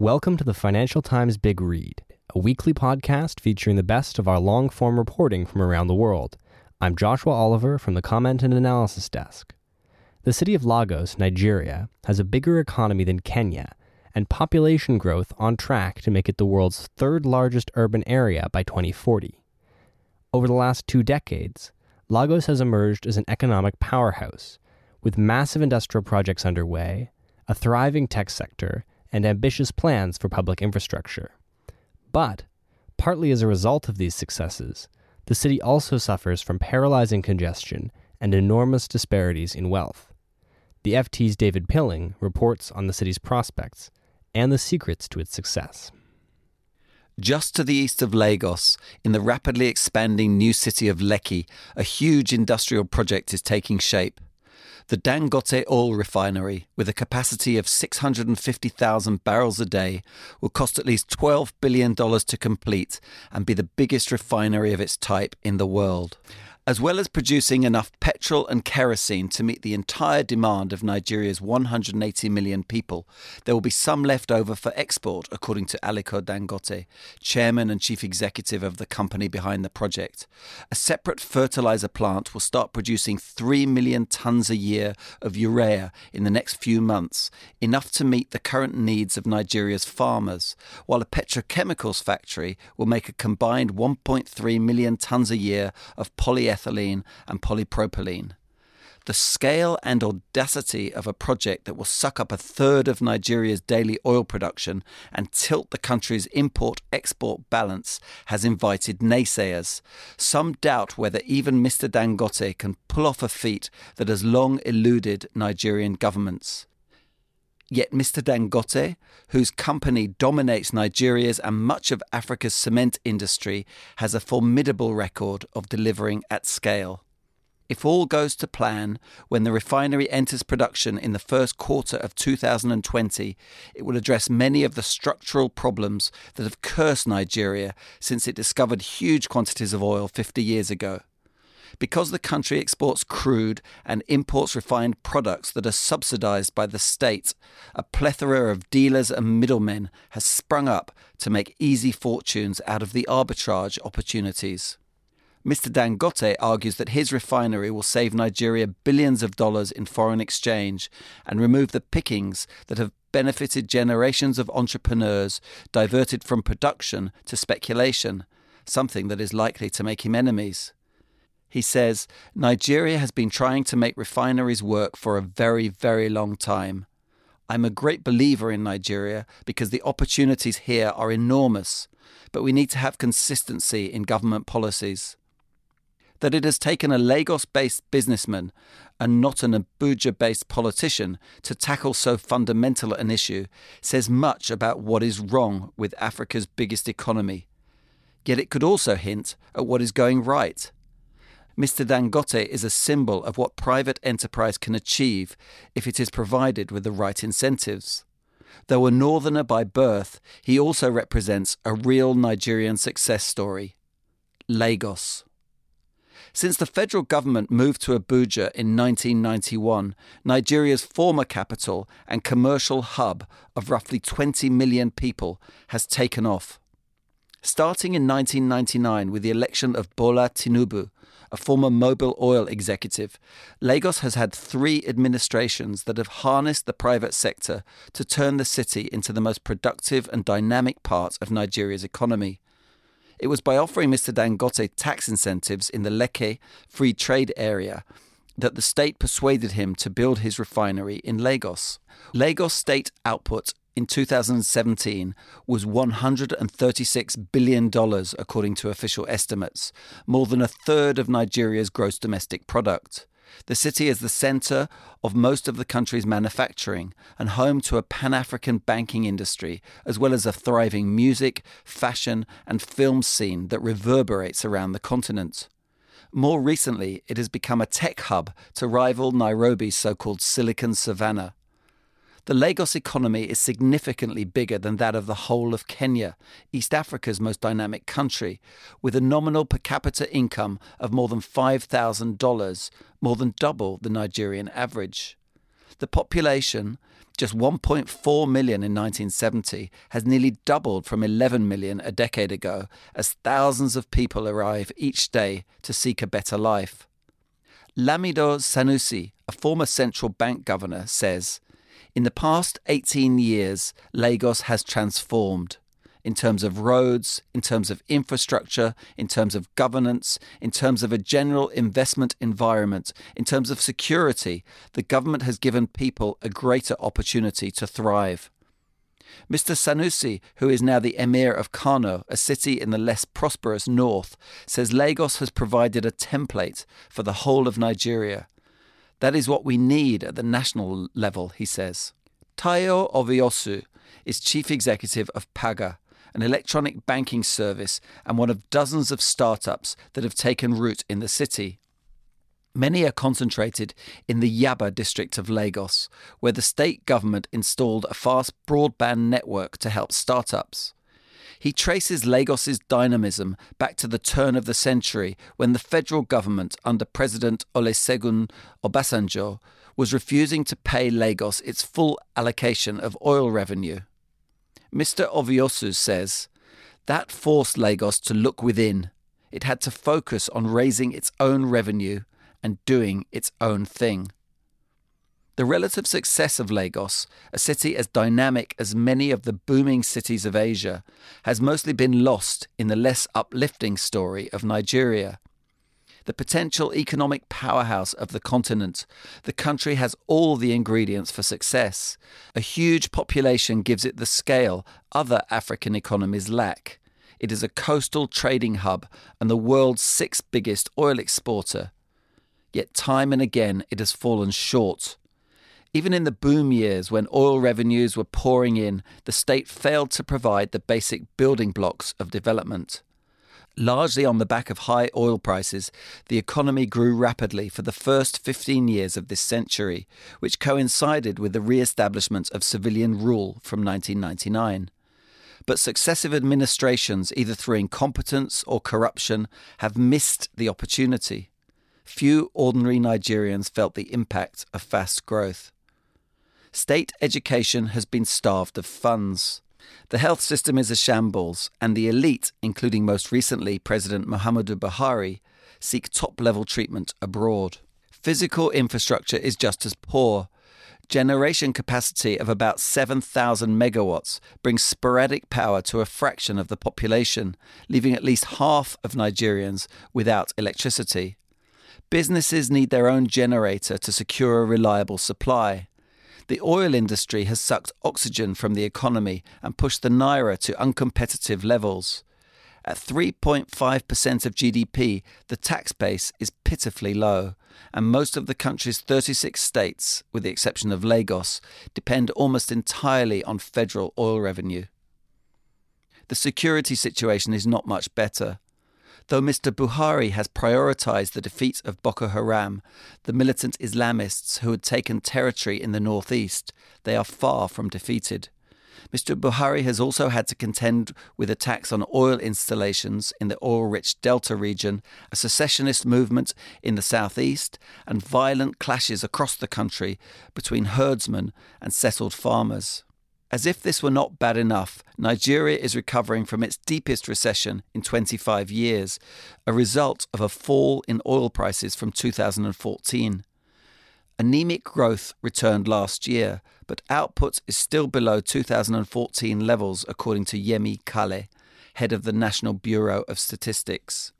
Welcome to the Financial Times Big Read, a weekly podcast featuring the best of our long form reporting from around the world. I'm Joshua Oliver from the Comment and Analysis Desk. The city of Lagos, Nigeria, has a bigger economy than Kenya and population growth on track to make it the world's third largest urban area by 2040. Over the last two decades, Lagos has emerged as an economic powerhouse, with massive industrial projects underway, a thriving tech sector, and ambitious plans for public infrastructure. But, partly as a result of these successes, the city also suffers from paralyzing congestion and enormous disparities in wealth. The FT's David Pilling reports on the city's prospects and the secrets to its success. Just to the east of Lagos, in the rapidly expanding new city of Lekki, a huge industrial project is taking shape. The Dangote oil refinery, with a capacity of 650,000 barrels a day, will cost at least $12 billion to complete and be the biggest refinery of its type in the world. As well as producing enough petrol and kerosene to meet the entire demand of Nigeria's 180 million people, there will be some left over for export, according to Aliko Dangote, chairman and chief executive of the company behind the project. A separate fertilizer plant will start producing 3 million tons a year of urea in the next few months, enough to meet the current needs of Nigeria's farmers, while a petrochemicals factory will make a combined 1.3 million tons a year of polyethylene ethylene and polypropylene. The scale and audacity of a project that will suck up a third of Nigeria's daily oil production and tilt the country's import export balance has invited naysayers. Some doubt whether even Mr. Dangote can pull off a feat that has long eluded Nigerian governments. Yet Mr. Dangote, whose company dominates Nigeria's and much of Africa's cement industry, has a formidable record of delivering at scale. If all goes to plan, when the refinery enters production in the first quarter of 2020, it will address many of the structural problems that have cursed Nigeria since it discovered huge quantities of oil 50 years ago. Because the country exports crude and imports refined products that are subsidized by the state, a plethora of dealers and middlemen has sprung up to make easy fortunes out of the arbitrage opportunities. Mr. Dangote argues that his refinery will save Nigeria billions of dollars in foreign exchange and remove the pickings that have benefited generations of entrepreneurs diverted from production to speculation, something that is likely to make him enemies. He says Nigeria has been trying to make refineries work for a very, very long time. I'm a great believer in Nigeria because the opportunities here are enormous, but we need to have consistency in government policies. That it has taken a Lagos based businessman and not an Abuja based politician to tackle so fundamental an issue says much about what is wrong with Africa's biggest economy. Yet it could also hint at what is going right. Mr. Dangote is a symbol of what private enterprise can achieve if it is provided with the right incentives. Though a northerner by birth, he also represents a real Nigerian success story Lagos. Since the federal government moved to Abuja in 1991, Nigeria's former capital and commercial hub of roughly 20 million people has taken off. Starting in 1999 with the election of Bola Tinubu, a former Mobil Oil executive, Lagos has had three administrations that have harnessed the private sector to turn the city into the most productive and dynamic part of Nigeria's economy. It was by offering Mr. Dangote tax incentives in the Lekki free trade area that the state persuaded him to build his refinery in Lagos. Lagos state output in 2017 was $136 billion, according to official estimates, more than a third of Nigeria's gross domestic product. The city is the center of most of the country's manufacturing and home to a pan African banking industry, as well as a thriving music, fashion, and film scene that reverberates around the continent. More recently, it has become a tech hub to rival Nairobi's so called Silicon Savannah. The Lagos economy is significantly bigger than that of the whole of Kenya, East Africa's most dynamic country, with a nominal per capita income of more than $5,000, more than double the Nigerian average. The population, just 1.4 million in 1970, has nearly doubled from 11 million a decade ago as thousands of people arrive each day to seek a better life. Lamido Sanusi, a former central bank governor, says in the past 18 years, Lagos has transformed in terms of roads, in terms of infrastructure, in terms of governance, in terms of a general investment environment, in terms of security. The government has given people a greater opportunity to thrive. Mr. Sanusi, who is now the Emir of Kano, a city in the less prosperous north, says Lagos has provided a template for the whole of Nigeria. That is what we need at the national level, he says. Tayo Oviosu is chief executive of Paga, an electronic banking service and one of dozens of startups that have taken root in the city. Many are concentrated in the Yaba district of Lagos, where the state government installed a fast broadband network to help startups. He traces Lagos's dynamism back to the turn of the century when the federal government under President Olusegun Obasanjo was refusing to pay Lagos its full allocation of oil revenue. Mr. Oviosu says that forced Lagos to look within. It had to focus on raising its own revenue and doing its own thing. The relative success of Lagos, a city as dynamic as many of the booming cities of Asia, has mostly been lost in the less uplifting story of Nigeria. The potential economic powerhouse of the continent, the country has all the ingredients for success. A huge population gives it the scale other African economies lack. It is a coastal trading hub and the world's sixth biggest oil exporter. Yet, time and again, it has fallen short. Even in the boom years when oil revenues were pouring in, the state failed to provide the basic building blocks of development. Largely on the back of high oil prices, the economy grew rapidly for the first 15 years of this century, which coincided with the re establishment of civilian rule from 1999. But successive administrations, either through incompetence or corruption, have missed the opportunity. Few ordinary Nigerians felt the impact of fast growth. State education has been starved of funds. The health system is a shambles, and the elite, including most recently President Muhammadu Buhari, seek top level treatment abroad. Physical infrastructure is just as poor. Generation capacity of about 7,000 megawatts brings sporadic power to a fraction of the population, leaving at least half of Nigerians without electricity. Businesses need their own generator to secure a reliable supply. The oil industry has sucked oxygen from the economy and pushed the naira to uncompetitive levels. At 3.5% of GDP, the tax base is pitifully low, and most of the country's 36 states, with the exception of Lagos, depend almost entirely on federal oil revenue. The security situation is not much better. Though Mr. Buhari has prioritized the defeat of Boko Haram, the militant Islamists who had taken territory in the northeast, they are far from defeated. Mr. Buhari has also had to contend with attacks on oil installations in the oil rich Delta region, a secessionist movement in the southeast, and violent clashes across the country between herdsmen and settled farmers. As if this were not bad enough, Nigeria is recovering from its deepest recession in 25 years, a result of a fall in oil prices from 2014. Anemic growth returned last year, but output is still below 2014 levels, according to Yemi Kale, head of the National Bureau of Statistics.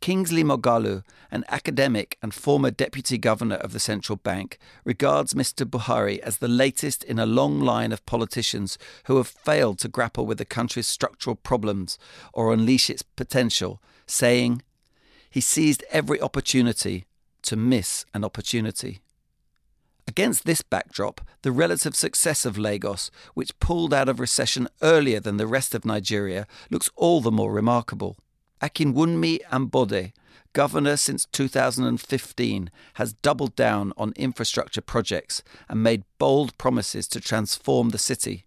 Kingsley Moghalu, an academic and former deputy governor of the central bank, regards Mr. Buhari as the latest in a long line of politicians who have failed to grapple with the country's structural problems or unleash its potential, saying, He seized every opportunity to miss an opportunity. Against this backdrop, the relative success of Lagos, which pulled out of recession earlier than the rest of Nigeria, looks all the more remarkable. Akinwunmi Ambode, governor since 2015, has doubled down on infrastructure projects and made bold promises to transform the city.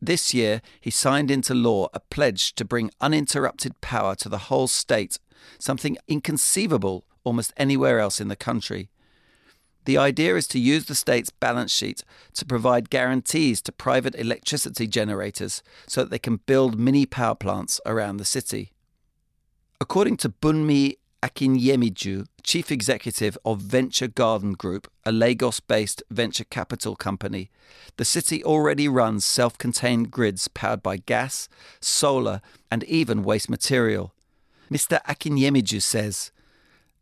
This year, he signed into law a pledge to bring uninterrupted power to the whole state, something inconceivable almost anywhere else in the country. The idea is to use the state's balance sheet to provide guarantees to private electricity generators so that they can build mini power plants around the city. According to Bunmi Akinyemiju, chief executive of Venture Garden Group, a Lagos based venture capital company, the city already runs self contained grids powered by gas, solar, and even waste material. Mr. Akinyemiju says,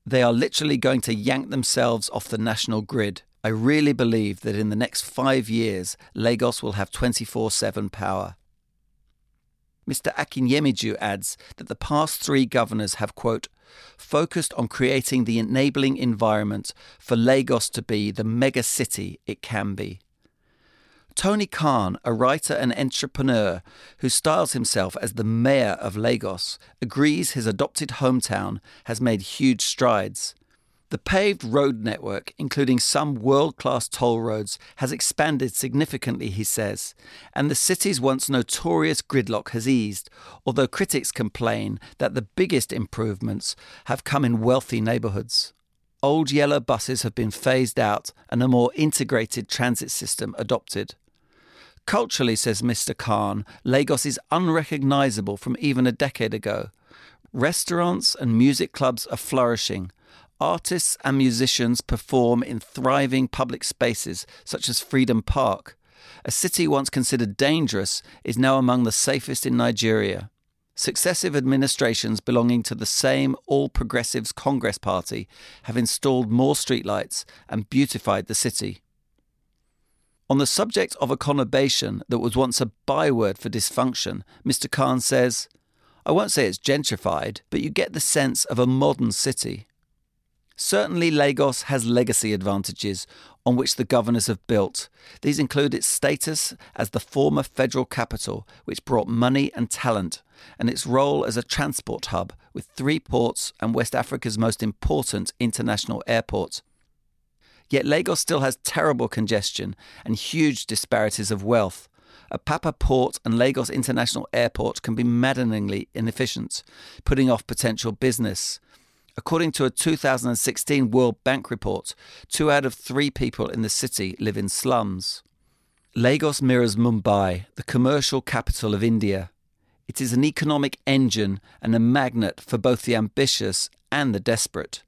They are literally going to yank themselves off the national grid. I really believe that in the next five years, Lagos will have 24 7 power. Mr. Akinyemiju adds that the past three governors have, quote, focused on creating the enabling environment for Lagos to be the mega city it can be. Tony Khan, a writer and entrepreneur who styles himself as the mayor of Lagos, agrees his adopted hometown has made huge strides. The paved road network, including some world class toll roads, has expanded significantly, he says, and the city's once notorious gridlock has eased, although critics complain that the biggest improvements have come in wealthy neighbourhoods. Old yellow buses have been phased out and a more integrated transit system adopted. Culturally, says Mr. Khan, Lagos is unrecognisable from even a decade ago. Restaurants and music clubs are flourishing artists and musicians perform in thriving public spaces such as Freedom Park. A city once considered dangerous is now among the safest in Nigeria. Successive administrations belonging to the same All Progressives Congress Party have installed more streetlights and beautified the city. On the subject of a conurbation that was once a byword for dysfunction, Mr. Khan says, I won't say it's gentrified, but you get the sense of a modern city. Certainly, Lagos has legacy advantages on which the governors have built. These include its status as the former federal capital, which brought money and talent, and its role as a transport hub with three ports and West Africa's most important international airport. Yet Lagos still has terrible congestion and huge disparities of wealth. Apapa Port and Lagos International Airport can be maddeningly inefficient, putting off potential business. According to a 2016 World Bank report, two out of three people in the city live in slums. Lagos mirrors Mumbai, the commercial capital of India. It is an economic engine and a magnet for both the ambitious and the desperate.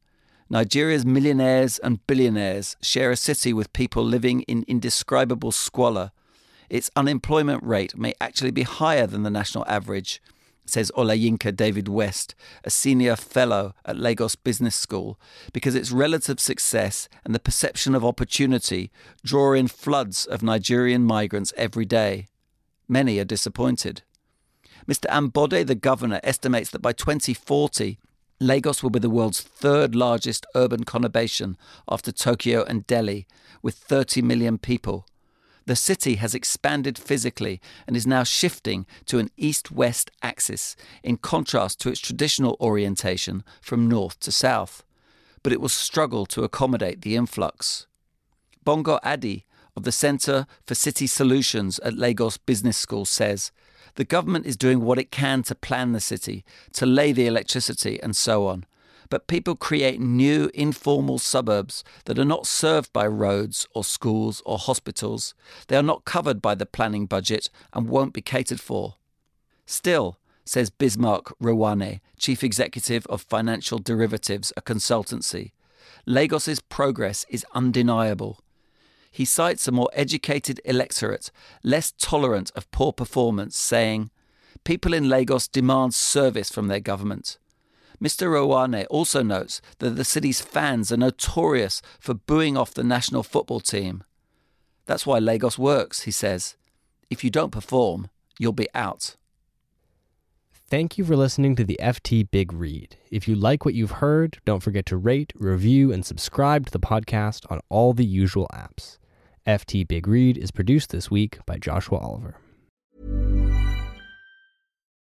Nigeria's millionaires and billionaires share a city with people living in indescribable squalor. Its unemployment rate may actually be higher than the national average, says Olayinka David West, a senior fellow at Lagos Business School, because its relative success and the perception of opportunity draw in floods of Nigerian migrants every day. Many are disappointed. Mr. Ambode, the governor, estimates that by 2040, Lagos will be the world's third largest urban conurbation after Tokyo and Delhi, with 30 million people the city has expanded physically and is now shifting to an east west axis, in contrast to its traditional orientation from north to south. But it will struggle to accommodate the influx. Bongo Adi of the Centre for City Solutions at Lagos Business School says the government is doing what it can to plan the city, to lay the electricity, and so on but people create new informal suburbs that are not served by roads or schools or hospitals. They are not covered by the planning budget and won't be catered for. Still, says Bismarck Rewane, chief executive of Financial Derivatives, a consultancy, Lagos's progress is undeniable. He cites a more educated electorate, less tolerant of poor performance, saying, People in Lagos demand service from their government. Mr. Rewane also notes that the city's fans are notorious for booing off the national football team. That's why Lagos works, he says. If you don't perform, you'll be out. Thank you for listening to the FT Big Read. If you like what you've heard, don't forget to rate, review, and subscribe to the podcast on all the usual apps. FT Big Read is produced this week by Joshua Oliver.